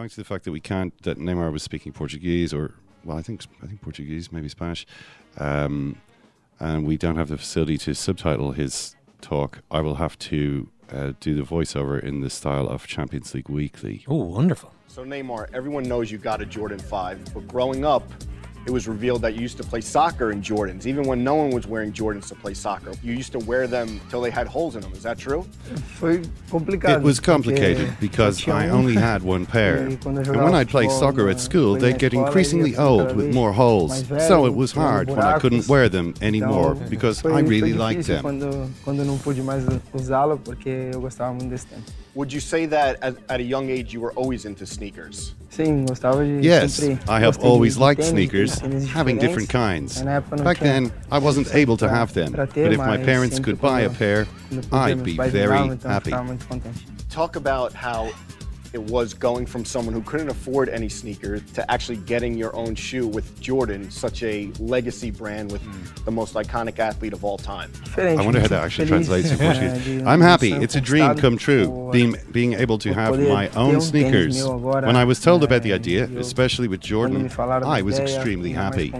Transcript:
owing to the fact that we can't, that Neymar was speaking Portuguese or, well, I think I think Portuguese, maybe Spanish, um, and we don't have the facility to subtitle his talk. I will have to uh, do the voiceover in the style of Champions League Weekly. Oh, wonderful. So Neymar, everyone knows you got a Jordan 5, but growing up, it was revealed that you used to play soccer in Jordans, even when no one was wearing Jordans to play soccer. You used to wear them till they had holes in them. Is that true? It was complicated because I only had one pair. quando eu And when I'd play soccer at school, they'd get increasingly old with more holes. So it was hard when I couldn't wear them anymore because I really liked them. Quando, quando eu não pude mais usá-lo, porque eu gostava muito desse tempo. Would you say that at, at a young age you were always into sneakers? Sim, gostava de Yes, sempre I have always liked tênis, sneakers, tênis having different kinds. Na época não Back then, I wasn't able to have them, ter, but if my parents could buy a pair, I'd be very davam, então happy. ficava muito contente. Talk about how it was going from someone who couldn't afford any sneakers to actually getting your own shoe with Jordan, such a legacy brand with the most iconic athlete of all time. I wonder how that actually translates in Portuguese. I'm happy. It's a dream come true. Being being able to have my own um sneakers. When I was told about the idea, especially with Jordan, me falaram da I was extremely happy.